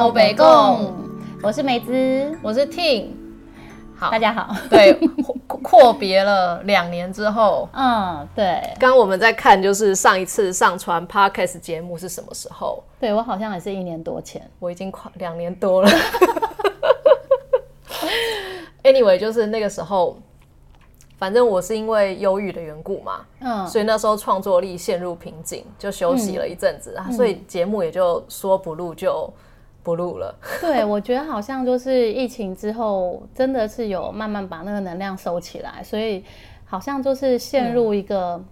欧北共，我是梅子，我是 Ting。好，大家好。对，阔别了两年之后，嗯，对。刚我们在看，就是上一次上传 Podcast 节目是什么时候？对我好像也是一年多前，我已经快两年多了。Anyway，就是那个时候，反正我是因为忧郁的缘故嘛，嗯，所以那时候创作力陷入瓶颈，就休息了一阵子啊，所以节目也就说不录就不录了。对，我觉得好像就是疫情之后，真的是有慢慢把那个能量收起来，所以好像就是陷入一个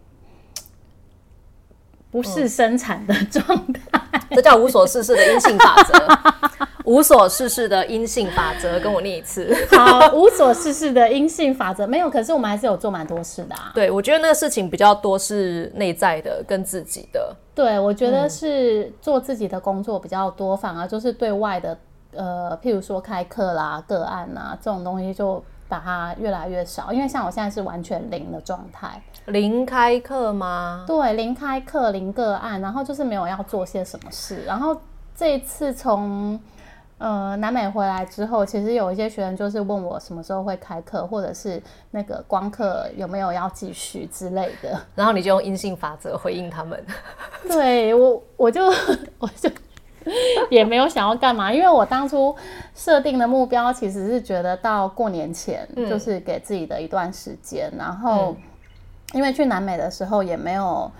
不是生产的状态。这叫无所事事的阴性法则。无所事事的阴性法则，跟我念一次。好，无所事事的阴性法则没有，可是我们还是有做蛮多事的啊。对，我觉得那个事情比较多是内在的，跟自己的。对，我觉得是做自己的工作比较多，反而就是对外的，呃，譬如说开课啦、个案啊这种东西，就把它越来越少。因为像我现在是完全零的状态，零开课吗？对，零开课、零个案，然后就是没有要做些什么事。然后这一次从呃，南美回来之后，其实有一些学员就是问我什么时候会开课，或者是那个光课有没有要继续之类的。然后你就用阴性法则回应他们。对我，我就我就也没有想要干嘛，因为我当初设定的目标其实是觉得到过年前，就是给自己的一段时间。然后，因为去南美的时候也没有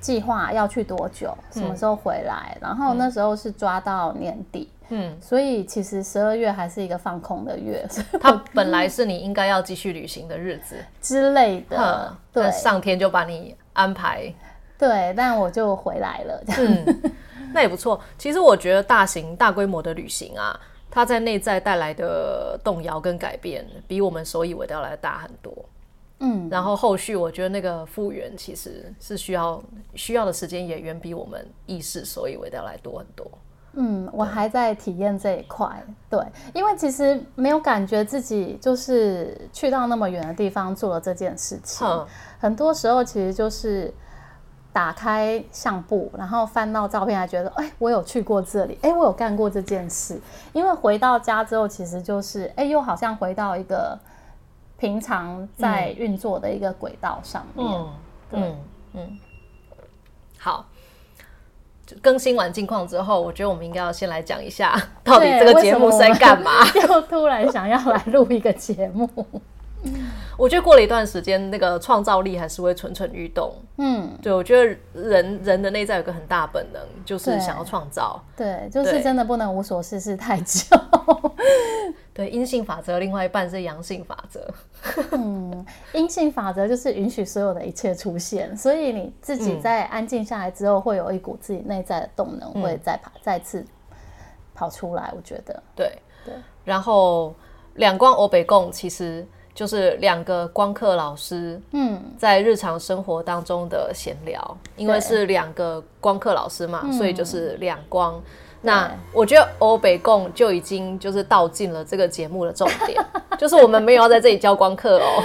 计划要去多久，什么时候回来，然后那时候是抓到年底。嗯，所以其实十二月还是一个放空的月，它本来是你应该要继续旅行的日子之类的。对，上天就把你安排。对，但我就回来了。嗯，那也不错。其实我觉得大型大规模的旅行啊，它在内在带来的动摇跟改变，比我们所以为的要来大很多。嗯，然后后续我觉得那个复原其实是需要需要的时间，也远比我们意识所以为的要来多很多。嗯，我还在体验这一块，对，因为其实没有感觉自己就是去到那么远的地方做了这件事情，很多时候其实就是打开相簿，然后翻到照片，还觉得哎，我有去过这里，哎，我有干过这件事。因为回到家之后，其实就是哎，又好像回到一个平常在运作的一个轨道上面。嗯嗯，好。更新完近况之后，我觉得我们应该要先来讲一下，到底这个节目是在干嘛？又突然想要来录一个节目。我觉得过了一段时间，那个创造力还是会蠢蠢欲动。嗯，对，我觉得人人的内在有个很大本能，就是想要创造。对，就是真的不能无所事事太久。对，阴性法则另外一半是阳性法则。嗯，阴性法则就是允许所有的一切出现，所以你自己在安静下来之后，会有一股自己内在的动能会再跑再次跑出来。我觉得，对对。然后两光欧北共其实。就是两个光课老师，嗯，在日常生活当中的闲聊，因为是两个光课老师嘛，所以就是两光。那我觉得欧北共就已经就是道尽了这个节目的重点，就是我们没有要在这里教光课哦，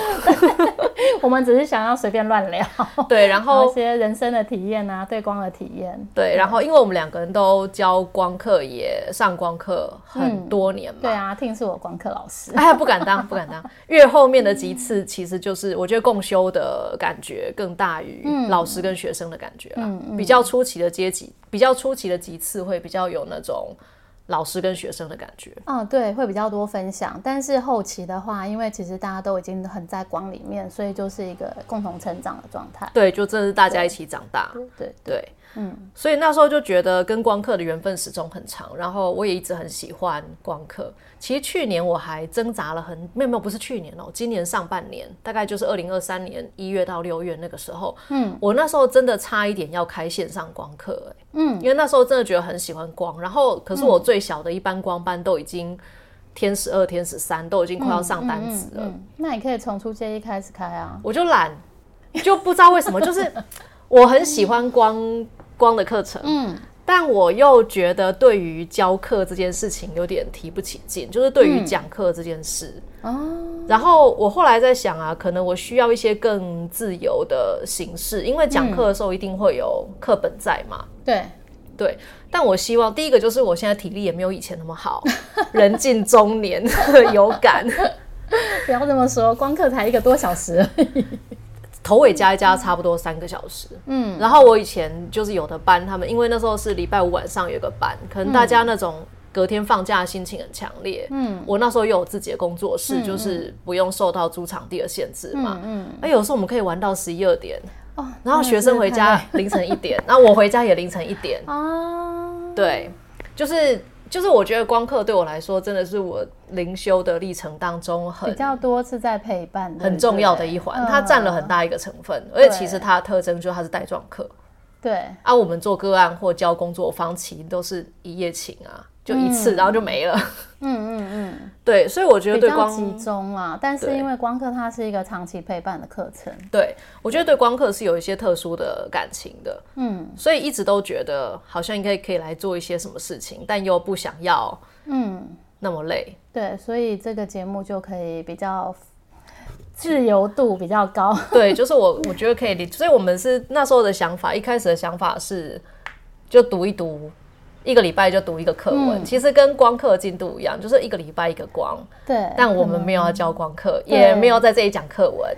我们只是想要随便乱聊。对，然后一些人生的体验啊，对光的体验。对，然后因为我们两个人都教光课，也上光课很多年嘛。对啊，听是我光课老师。哎呀，不敢当，不敢当。越后面的几次，其实就是我觉得共修的感觉更大于老师跟学生的感觉嗯，比较初期的阶级。比较初期的几次会比较有那种老师跟学生的感觉，嗯，对，会比较多分享。但是后期的话，因为其实大家都已经很在光里面，所以就是一个共同成长的状态。对，就真的是大家一起长大。对对，嗯，所以那时候就觉得跟光客的缘分始终很长，然后我也一直很喜欢光课。其实去年我还挣扎了很，没有没有，不是去年哦，今年上半年，大概就是二零二三年一月到六月那个时候，嗯，我那时候真的差一点要开线上光课，哎，嗯，因为那时候真的觉得很喜欢光，然后可是我最小的一班光班都已经天十二、天十三都已经快要上单子了，那你可以从初阶一开始开啊，我就懒，就不知道为什么，就是 我很喜欢光光的课程，嗯。但我又觉得，对于教课这件事情有点提不起劲，就是对于讲课这件事。哦。然后我后来在想啊，可能我需要一些更自由的形式，因为讲课的时候一定会有课本在嘛。对。对，但我希望第一个就是我现在体力也没有以前那么好，人近中年 有感。不要这么说，光课才一个多小时而已，头尾加一加差不多三个小时。嗯，然后我以前就是有的班，他们因为那时候是礼拜五晚上有个班，可能大家那种隔天放假心情很强烈。嗯，我那时候又有自己的工作室，就是不用受到租场地的限制嘛。嗯，哎，有时候我们可以玩到十一二点。然后学生回家凌晨一点，那我回家也凌晨一点。哦，对，就是就是，我觉得光课对我来说真的是我灵修的历程当中很比较多是在陪伴，很重要的一环，它占了很大一个成分。而且其实它的特征就是它是带状课。对，啊，我们做个案或教工作方其都是一夜情啊。就一次，然后就没了。嗯嗯嗯，对，所以我觉得对光集中啊，但是因为光课它是一个长期陪伴的课程，对我觉得对光课是有一些特殊的感情的。嗯，所以一直都觉得好像应该可以来做一些什么事情，但又不想要嗯那么累。对，所以这个节目就可以比较自由度比较高。对，就是我我觉得可以理，所以我们是那时候的想法，一开始的想法是就读一读。一个礼拜就读一个课文，其实跟光课进度一样，就是一个礼拜一个光。对，但我们没有要教光课，也没有在这里讲课文，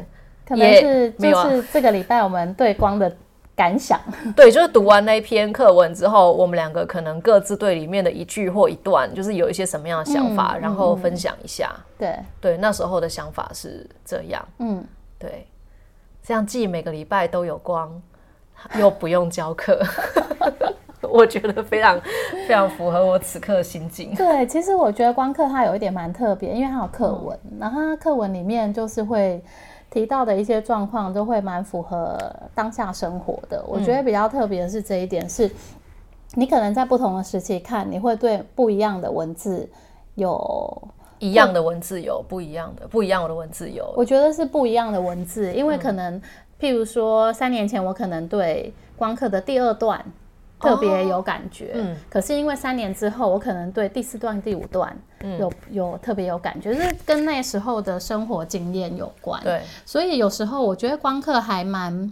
可能是就是这个礼拜我们对光的感想。对，就是读完那篇课文之后，我们两个可能各自对里面的一句或一段，就是有一些什么样的想法，然后分享一下。对，对，那时候的想法是这样。嗯，对，这样既每个礼拜都有光，又不用教课。我觉得非常非常符合我此刻的心境。对，其实我觉得光刻它有一点蛮特别，因为它有课文，然后它课文里面就是会提到的一些状况，都会蛮符合当下生活的。我觉得比较特别的是这一点，是你可能在不同的时期看，你会对不一样的文字有一样的文字有不一样的不一样的文字有。我觉得是不一样的文字，因为可能譬如说三年前我可能对光刻的第二段。特别有感觉，嗯，可是因为三年之后，我可能对第四段、第五段有有特别有感觉，是跟那时候的生活经验有关。对，所以有时候我觉得光课还蛮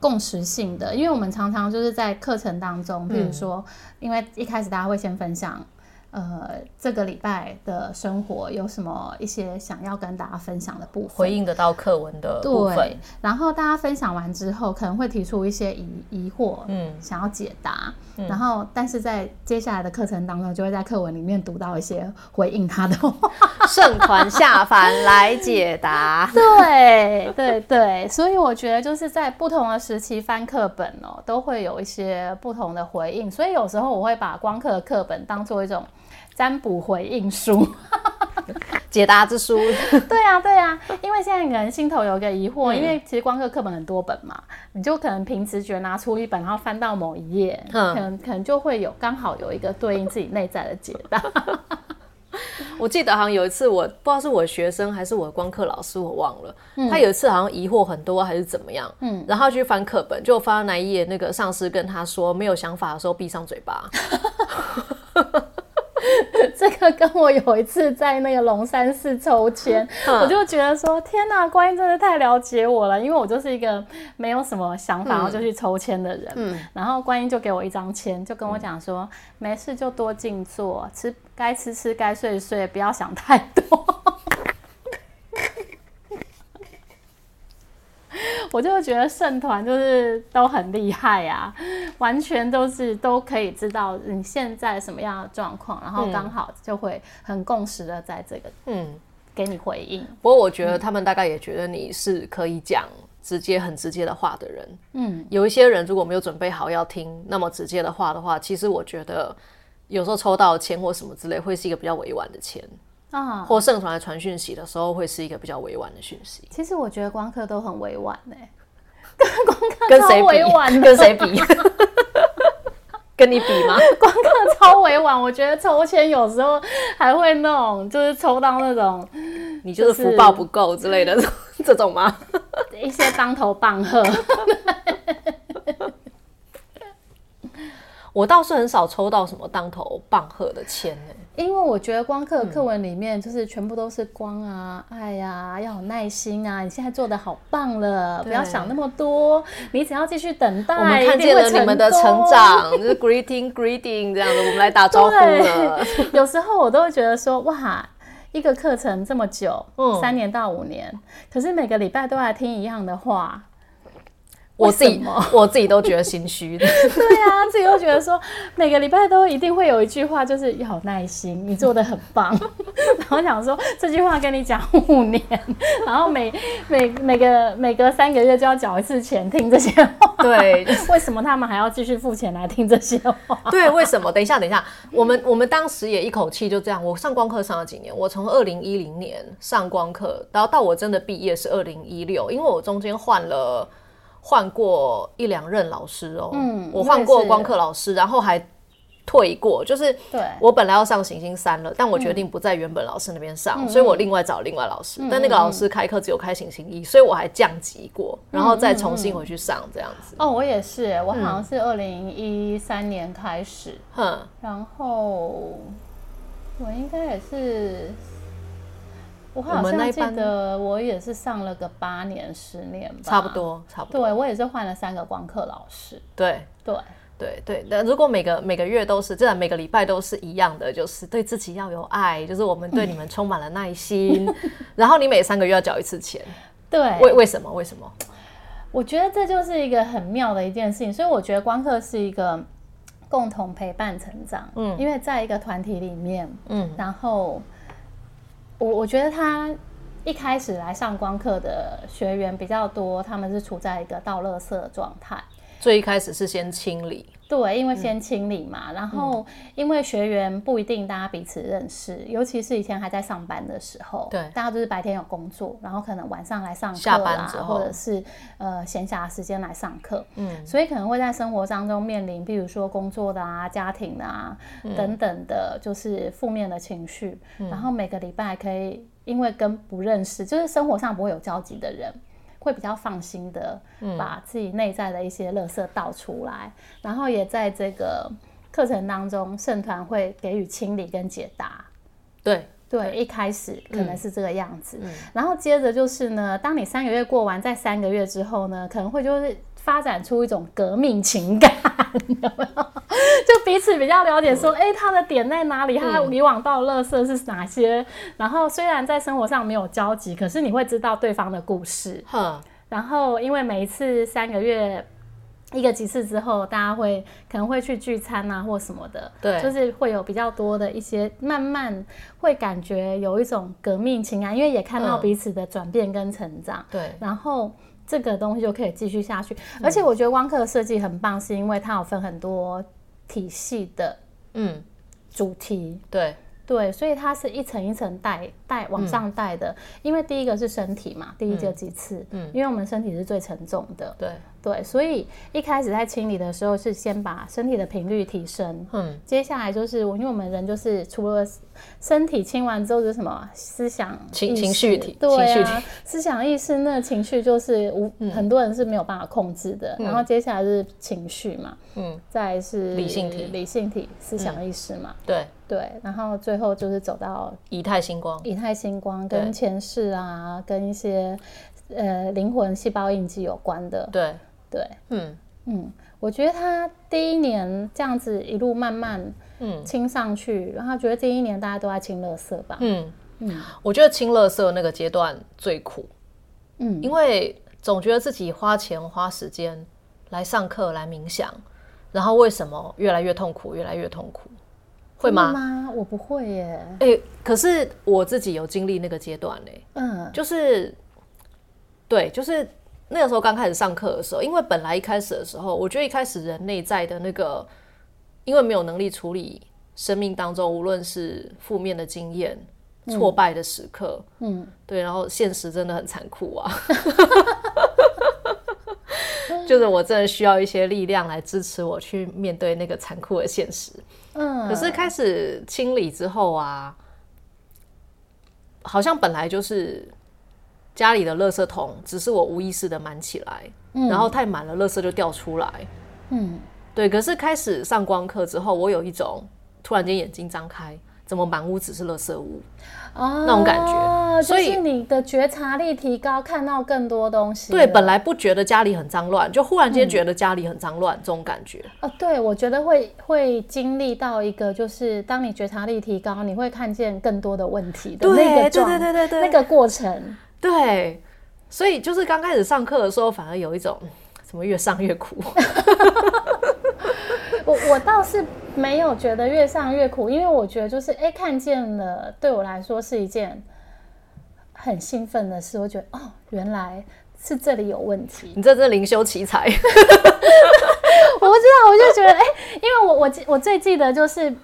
共识性的，因为我们常常就是在课程当中，比如说，因为一开始大家会先分享。呃，这个礼拜的生活有什么一些想要跟大家分享的部分？回应得到课文的部分。然后大家分享完之后，可能会提出一些疑疑惑，嗯，想要解答。然后，但是在接下来的课程当中，就会在课文里面读到一些回应他的话。圣团下凡来解答。对对对，所以我觉得就是在不同的时期翻课本哦，都会有一些不同的回应。所以有时候我会把光课的课本当做一种。占卜回应书，解答之书。对啊，对啊，因为现在可能心头有个疑惑，因为其实光课课本很多本嘛，你就可能凭直觉拿出一本，然后翻到某一页，可能可能就会有刚好有一个对应自己内在的解答。我记得好像有一次，我不知道是我学生还是我的光课老师，我忘了。他有一次好像疑惑很多还是怎么样，嗯，然后去翻课本，就翻到那一页，那个上司跟他说，没有想法的时候闭上嘴巴。这个跟我有一次在那个龙山寺抽签，我就觉得说天哪，观音真的太了解我了，因为我就是一个没有什么想法，然后就去抽签的人。嗯，然后观音就给我一张签，就跟我讲说，没事就多静坐，吃该吃吃，该睡睡，不要想太多。我就觉得圣团就是都很厉害呀，完全都是都可以知道你现在什么样的状况，然后刚好就会很共识的在这个嗯给你回应。不过我觉得他们大概也觉得你是可以讲直接很直接的话的人。嗯，有一些人如果没有准备好要听那么直接的话的话，其实我觉得有时候抽到钱或什么之类，会是一个比较委婉的签。啊，或圣传来传讯息的时候，会是一个比较委婉的讯息。其实我觉得光客都很委婉呢，光客跟谁委婉？跟谁比？跟你比吗？光客超委婉，我觉得抽签有时候还会那种，就是抽到那种，你就是福报不够之类的这种吗？一些当头棒喝。我倒是很少抽到什么当头棒喝的签呢。因为我觉得光课课文里面就是全部都是光啊、爱呀，要有耐心啊。你现在做的好棒了，不要想那么多，你只要继续等待。我们看见了你们的成长，就是 greeting greeting 这样的，我们来打招呼了。有时候我都会觉得说，哇，一个课程这么久，三年到五年，可是每个礼拜都来听一样的话。我自己 我自己都觉得心虚的。对啊，自己都觉得说每个礼拜都一定会有一句话，就是要有耐心，你做的很棒。然后想说这句话跟你讲五年，然后每每每个每隔三个月就要缴一次钱听这些话。对，为什么他们还要继续付钱来听这些话？对，为什么？等一下，等一下，我们我们当时也一口气就这样。我上光课上了几年？我从二零一零年上光课，然后到我真的毕业是二零一六，因为我中间换了。换过一两任老师哦，嗯，我换过光课老师，然后还退过，就是对。我本来要上行星三了，但我决定不在原本老师那边上，所以我另外找另外老师，但那个老师开课只有开行星一，所以我还降级过，然后再重新回去上这样子。哦，我也是，我好像是二零一三年开始，哼，然后我应该也是。我好像记得我也是上了个八年十年吧，差不多差不多。对我也是换了三个光课老师。对对对对。那如果每个每个月都是，这样每个礼拜都是一样的，就是对自己要有爱，就是我们对你们充满了耐心。然后你每三个月要缴一次钱。对。为为什么？为什么？我觉得这就是一个很妙的一件事情。所以我觉得光课是一个共同陪伴成长。嗯。因为在一个团体里面，嗯，然后。我我觉得他一开始来上光课的学员比较多，他们是处在一个倒垃圾的状态。最一开始是先清理。对，因为先清理嘛，然后因为学员不一定大家彼此认识，尤其是以前还在上班的时候，对，大家都是白天有工作，然后可能晚上来上课啦，或者是呃闲暇时间来上课，嗯，所以可能会在生活当中面临，比如说工作的啊、家庭啊等等的，就是负面的情绪，然后每个礼拜可以因为跟不认识，就是生活上不会有交集的人。会比较放心的把自己内在的一些垃圾倒出来，然后也在这个课程当中，圣团会给予清理跟解答。对对，一开始可能是这个样子，然后接着就是呢，当你三个月过完，在三个月之后呢，可能会就是。发展出一种革命情感，有没有？就彼此比较了解，说，哎，他的点在哪里？他以往到乐色是哪些？然后虽然在生活上没有交集，可是你会知道对方的故事。然后因为每一次三个月一个几次之后，大家会可能会去聚餐啊，或什么的。对，就是会有比较多的一些，慢慢会感觉有一种革命情感，因为也看到彼此的转变跟成长。对，然后。这个东西就可以继续下去，而且我觉得汪克的设计很棒，是因为它有分很多体系的嗯。主题，对。对，所以它是一层一层带带往上带的。因为第一个是身体嘛，第一个几次，嗯，因为我们身体是最沉重的，对。对，所以一开始在清理的时候是先把身体的频率提升，嗯，接下来就是我，因为我们人就是除了身体清完之后，就是什么思想、情情绪体，对啊，思想意识那情绪就是无很多人是没有办法控制的。然后接下来是情绪嘛，嗯，再是理性体、理性体、思想意识嘛，对对，然后最后就是走到以太星光，以太星光跟前世啊，跟一些呃灵魂细胞印记有关的，对。对，嗯。嗯，我觉得他第一年这样子一路慢慢嗯。清上去，然后觉得第一年大家都在清垃圾吧，嗯。嗯，我觉得清垃圾那个阶段最苦，嗯，因为总觉得自己花钱花时间来上课来冥想，然后为什么越来越痛苦，越来越痛苦，会吗？我不会耶，哎，可是我自己有经历那个阶段呢，嗯，就是对，就是。那个时候刚开始上课的时候，因为本来一开始的时候，我觉得一开始人内在的那个，因为没有能力处理生命当中无论是负面的经验、挫败的时刻，嗯，对，然后现实真的很残酷啊，就是我真的需要一些力量来支持我去面对那个残酷的现实。嗯，可是开始清理之后啊，好像本来就是。家里的垃圾桶只是我无意识的满起来，然后太满了，垃圾就掉出来。嗯，对，可是开始上光课之后，我有一种突然间眼睛张开，怎么满屋子是垃圾屋？那种感觉，所以你的觉察力提高，看到更多东西。对，本来不觉得家里很脏乱，就忽然间觉得家里很脏乱，这种感觉。哦，对，我觉得会会经历到一个，就是当你觉察力提高，你会看见更多的问题的那个状，对对对对那个过程。对，所以就是刚开始上课的时候，反而有一种什么越上越苦。我我倒是没有觉得越上越苦，因为我觉得就是哎，看见了，对我来说是一件很兴奋的事。我觉得哦，原来是这里有问题。你这是灵修奇才，我不知道，我就觉得哎，因为我我我最记得就是，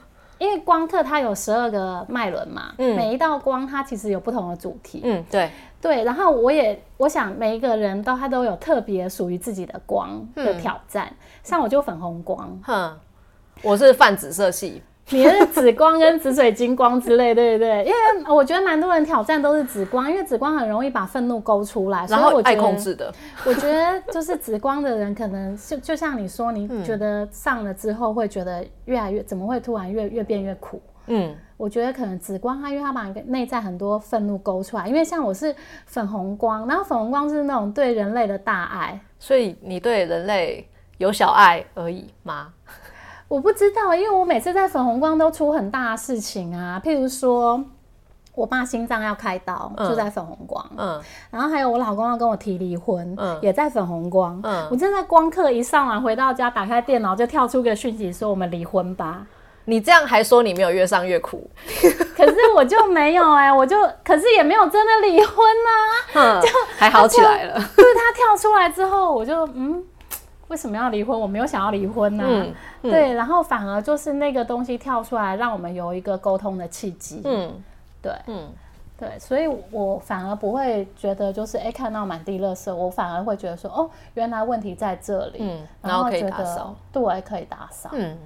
因为光刻它有十二个脉轮嘛，嗯，每一道光它其实有不同的主题，嗯，对对。然后我也我想每一个人都他都有特别属于自己的光的挑战。像我就粉红光，哼，我是泛紫色系，你是紫光跟紫水晶光之类，对不对？因为我觉得蛮多人挑战都是紫光，因为紫光很容易把愤怒勾出来，然后爱控制的。我觉得就是紫光的人，可能就就像你说，你觉得上了之后会觉得越来越，怎么会突然越越变越苦？嗯，我觉得可能紫光它因为它把内在很多愤怒勾出来，因为像我是粉红光，然后粉红光是那种对人类的大爱，所以你对人类。有小爱而已吗？我不知道，因为我每次在粉红光都出很大的事情啊。譬如说，我爸心脏要开刀，就在粉红光。嗯，然后还有我老公要跟我提离婚，嗯，也在粉红光。嗯，我正在光课一上完，回到家打开电脑就跳出个讯息说我们离婚吧。你这样还说你没有越上越苦？可是我就没有哎，我就可是也没有真的离婚呐，就还好起来了。就是他跳出来之后，我就嗯。为什么要离婚？我没有想要离婚呢。对，然后反而就是那个东西跳出来，让我们有一个沟通的契机。嗯，对，嗯，对，所以我反而不会觉得就是哎，看到满地垃圾，我反而会觉得说哦，原来问题在这里。嗯，然后可以打扫，对，可以打扫。嗯，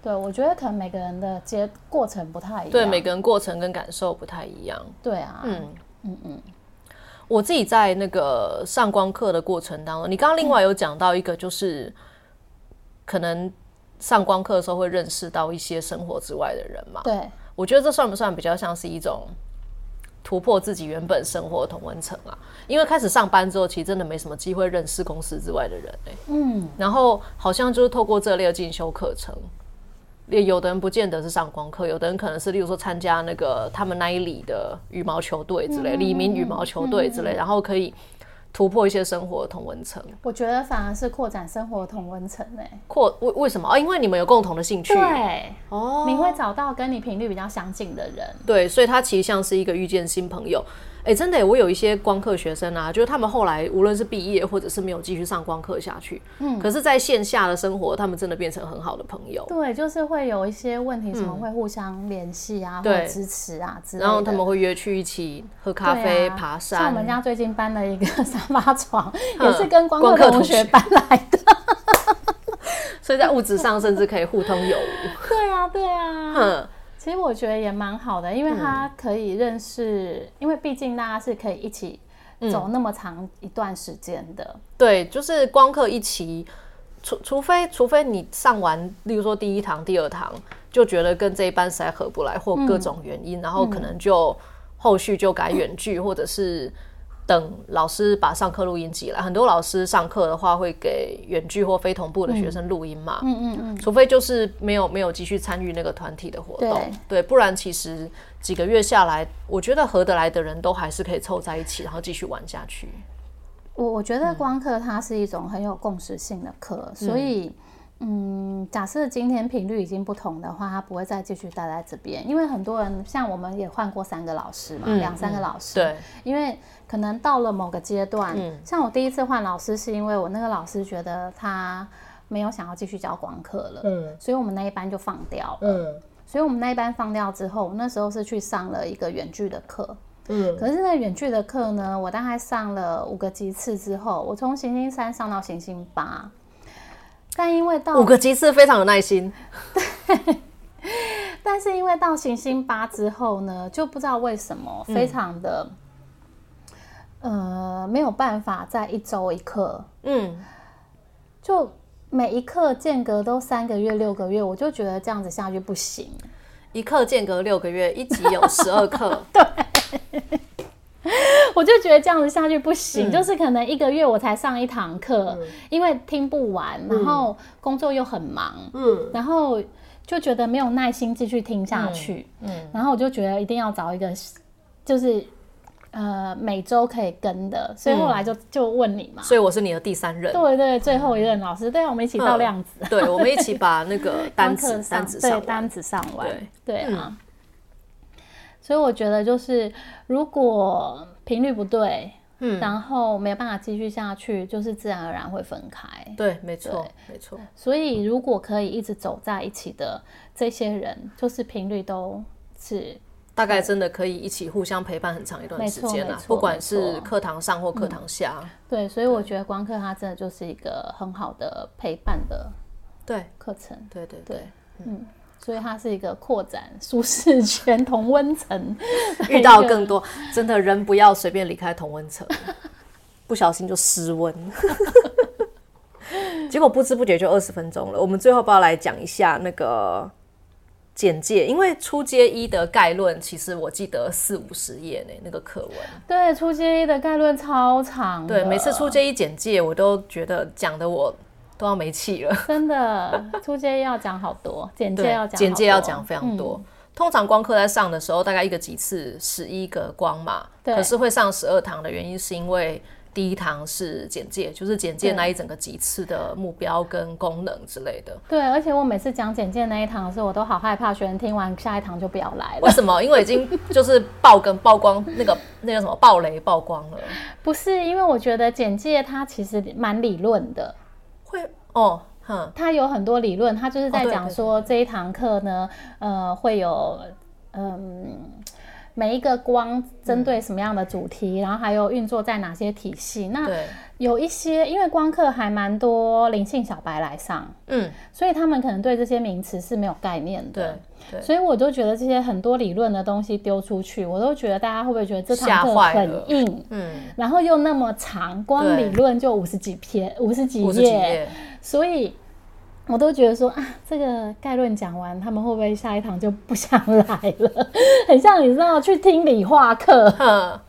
对，我觉得可能每个人的接过程不太一样。对，每个人过程跟感受不太一样。对啊，嗯嗯嗯。我自己在那个上光课的过程当中，你刚刚另外有讲到一个，就是可能上光课的时候会认识到一些生活之外的人嘛？对，我觉得这算不算比较像是一种突破自己原本生活同温层啊？因为开始上班之后，其实真的没什么机会认识公司之外的人哎。嗯，然后好像就是透过这类的进修课程。也有的人不见得是上光课，有的人可能是，例如说参加那个他们那一里的羽毛球队之类，李明羽毛球队之类，然后可以突破一些生活同温层。我觉得反而是扩展生活同温层诶。扩为为什么？哦，因为你们有共同的兴趣。对，哦，你会找到跟你频率比较相近的人。对，所以它其实像是一个遇见新朋友。哎，真的，我有一些光课学生啊，就是他们后来无论是毕业或者是没有继续上光课下去，嗯，可是在线下的生活，他们真的变成很好的朋友。对，就是会有一些问题，什么会互相联系啊，或支持啊之类的。然后他们会约去一起喝咖啡、爬山。像我们家最近搬了一个 沙发床，也是跟光课同学搬来的，所以在物质上甚至可以互通有无。对啊，对啊。其实我觉得也蛮好的，因为他可以认识，因为毕竟大家是可以一起走那么长一段时间的。对，就是光课一起，除除非除非你上完，例如说第一堂、第二堂，就觉得跟这一班实在合不来，或各种原因，然后可能就后续就改远距，或者是。等老师把上课录音寄来，很多老师上课的话会给远距或非同步的学生录音嘛。嗯嗯嗯。除非就是没有没有继续参与那个团体的活动，对，不然其实几个月下来，我觉得合得来的人都还是可以凑在一起，然后继续玩下去。我我觉得光课它是一种很有共识性的课，所以。嗯，假设今天频率已经不同的话，他不会再继续待在这边，因为很多人像我们也换过三个老师嘛，两三个老师。对，因为可能到了某个阶段，像我第一次换老师，是因为我那个老师觉得他没有想要继续教光课了，嗯，所以我们那一班就放掉了，嗯，所以我们那一班放掉之后，那时候是去上了一个远距的课，嗯，可是那远距的课呢，我大概上了五个级次之后，我从行星三上到行星八。但因为到五个级次非常有耐心，对。但是因为到行星八之后呢，就不知道为什么非常的，呃，没有办法在一周一课，嗯，就每一课间隔都三个月、六个月，我就觉得这样子下去不行。一课间隔六个月，一集有十二课，对，我就觉得这样子下去不行。就是可能一个月我才上一堂课，因为听不完，然后工作又很忙，嗯，然后就觉得没有耐心继续听下去，嗯，然后我就觉得一定要找一个，就是。呃，每周可以跟的，所以后来就就问你嘛。所以我是你的第三任。对对，最后一任老师，对，我们一起到量子。对，我们一起把那个 单词单子上单子上完。对啊。所以我觉得就是，如果频率不对，嗯，然后没有办法继续下去，就是自然而然会分开。对，没错，没错。所以如果可以一直走在一起的这些人，就是频率都是。大概真的可以一起互相陪伴很长一段时间啦，不管是课堂上或课堂下。对，所以我觉得光课它真的就是一个很好的陪伴的对课程。对对对，嗯，所以它是一个扩展舒适圈、同温层，遇到更多真的人不要随便离开同温层，不小心就失温。结果不知不觉就二十分钟了，我们最后不要来讲一下那个。简介，因为初阶一的概论，其实我记得四五十页呢，那个课文。对，初阶一的概论超长。对，每次初阶一简介，我都觉得讲的我都要没气了。真的，出街 要讲好多，简介要讲，简介要讲非常多。通常光课在上的时候，大概一个几次十一个光嘛，可是会上十二堂的原因是因为。第一堂是简介，就是简介那一整个几次的目标跟功能之类的。对，而且我每次讲简介那一堂的时候，我都好害怕学生听完下一堂就不要来了。为什么？因为已经就是爆跟曝光那个那个什么暴雷曝光了。不是，因为我觉得简介它其实蛮理论的。会哦，哼，它有很多理论，他就是在讲说这一堂课呢，呃，会有嗯。每一个光针对什么样的主题，然后还有运作在哪些体系？那有一些，因为光课还蛮多灵性小白来上，嗯，所以他们可能对这些名词是没有概念的。对，所以我都觉得这些很多理论的东西丢出去，我都觉得大家会不会觉得这堂课很硬？嗯，然后又那么长，光理论就五十几篇，五十几页，所以。我都觉得说啊，这个概论讲完，他们会不会下一堂就不想来了？很像你知道去听理化课，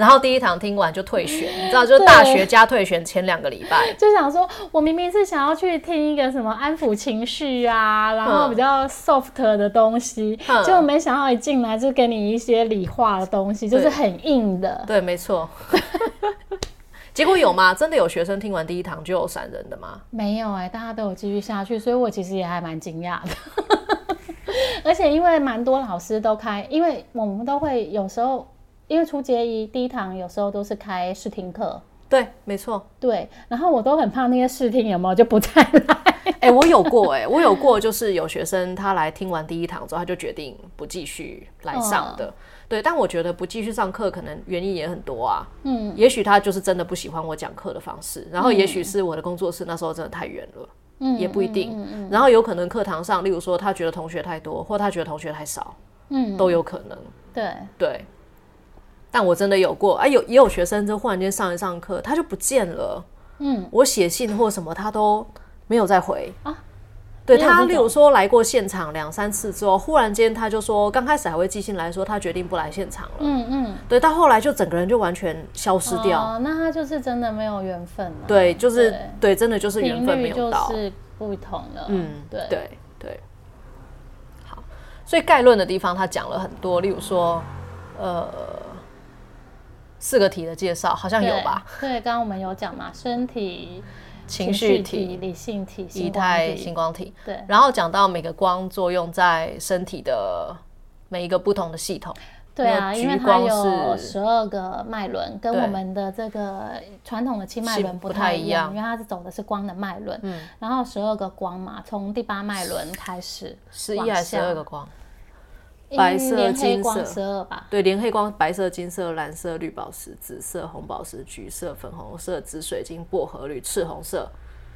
然后第一堂听完就退学，你知道，就是大学加退学前两个礼拜，就想说我明明是想要去听一个什么安抚情绪啊，然后比较 soft 的东西，结果没想到一进来就给你一些理化的东西，就是很硬的。对，没错。结果有吗？真的有学生听完第一堂就有闪人的吗？没有哎，大家都有继续下去，所以我其实也还蛮惊讶的。而且因为蛮多老师都开，因为我们都会有时候，因为初阶一第一堂有时候都是开试听课。对，没错，对。然后我都很怕那些试听有没有就不再来。哎，我有过哎，我有过，就是有学生他来听完第一堂之后，他就决定不继续来上的。对，但我觉得不继续上课可能原因也很多啊。嗯，也许他就是真的不喜欢我讲课的方式，然后也许是我的工作室那时候真的太远了，嗯，也不一定。嗯然后有可能课堂上，例如说他觉得同学太多，或他觉得同学太少，嗯，都有可能。对对。但我真的有过，啊，有也有学生就忽然间上一上课，他就不见了。嗯，我写信或什么他都没有再回啊。对他，例如说来过现场两三次之后，忽然间他就说，刚开始还会寄信来说他决定不来现场了。嗯嗯，对，到后来就整个人就完全消失掉。哦，那他就是真的没有缘分了。对，就是对，真的就是缘分没有到，是不同了。嗯，对对对。好，所以概论的地方他讲了很多，例如说，呃，四个题的介绍好像有吧？对，刚刚我们有讲嘛，身体。情绪体、理性体、仪态、星光体。对，然后讲到每个光作用在身体的每一个不同的系统。对啊，因为它有十二个脉轮，跟我们的这个传统的七脉轮不太一样，因为它是走的是光的脉轮。嗯。然后十二个光嘛，从第八脉轮开始，十一还是十二个光？白色、金色，十二吧。对，连黑光，白色、金色、蓝色、绿宝石、紫色、红宝石、橘色、粉红色、紫水晶、薄荷绿、赤红色。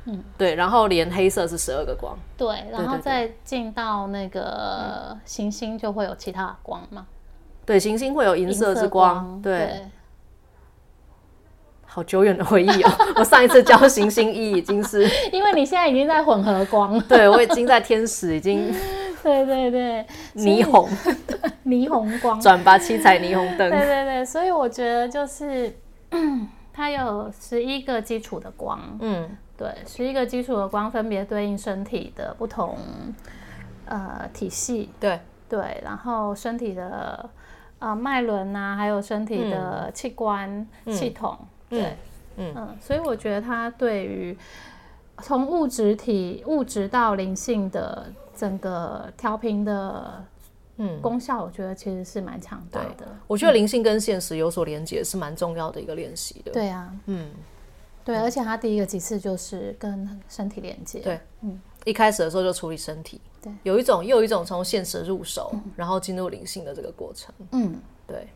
嗯，对，然后连黑色是十二个光。对，然后再进到那个行星就会有其他光嘛。对，行星会有银色之光。对。好久远的回忆哦！我上一次教行星一已经是，因为你现在已经在混合光，对我已经在天使，已经对对对，霓虹。霓虹光。转吧七彩霓虹灯，对对对，所以我觉得就是 它有十一个基础的光，嗯，对，十一个基础的光分别对应身体的不同呃体系，对。对，然后身体的呃脉轮呐，还有身体的器官系统。对，嗯所以我觉得它对于从物质体、物质到灵性的整个调频的嗯功效，我觉得其实是蛮强大的。我觉得灵性跟现实有所连接是蛮重要的一个练习的。对啊，嗯，对，而且他第一个几次就是跟身体连接。对，嗯，一开始的时候就处理身体，对，有一种又有一种从现实入手，然后进入灵性的这个过程。嗯，对。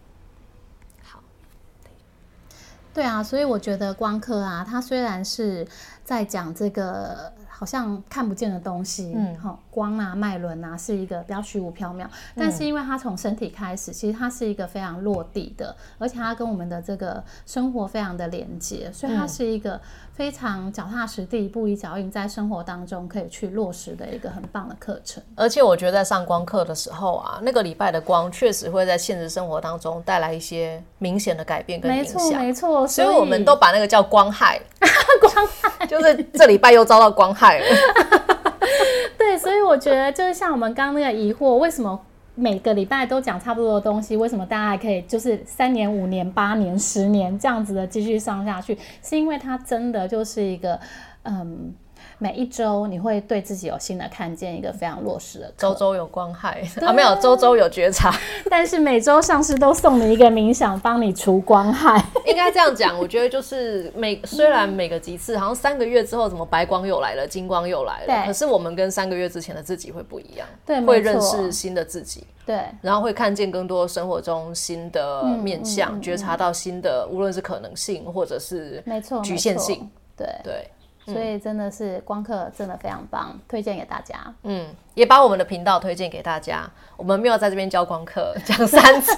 对啊，所以我觉得光刻啊，它虽然是在讲这个。好像看不见的东西，嗯，好光啊，脉轮啊，是一个比较虚无缥缈。但是因为它从身体开始，其实它是一个非常落地的，而且它跟我们的这个生活非常的连接，所以它是一个非常脚踏实地、步一脚印，在生活当中可以去落实的一个很棒的课程。而且我觉得在上光课的时候啊，那个礼拜的光确实会在现实生活当中带来一些明显的改变跟影响。没错，没错。所以我们都把那个叫光害，光害就是这礼拜又遭到光害。对，所以我觉得就是像我们刚刚那个疑惑，为什么每个礼拜都讲差不多的东西，为什么大家还可以就是三年、五年、八年、十年这样子的继续上下去？是因为它真的就是一个嗯。每一周你会对自己有新的看见，一个非常落实的。周周有光害。啊，没有周周有觉察，但是每周上市都送你一个冥想，帮你除光害。应该这样讲，我觉得就是每虽然每个几次好像三个月之后，怎么白光又来了，金光又来了，可是我们跟三个月之前的自己会不一样，对，会认识新的自己，对，然后会看见更多生活中新的面相，觉察到新的无论是可能性或者是没错。局限性，对。对。所以真的是光刻真的非常棒，推荐给大家。嗯，也把我们的频道推荐给大家。我们没有在这边教光刻 讲三次，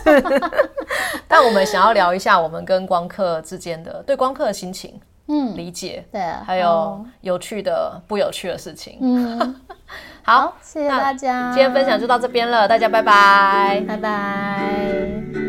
但我们想要聊一下我们跟光刻之间的对光刻的心情，嗯，理解，对，还有有趣的、不有趣的事情。嗯，好，谢谢大家，今天分享就到这边了，大家拜拜，拜拜。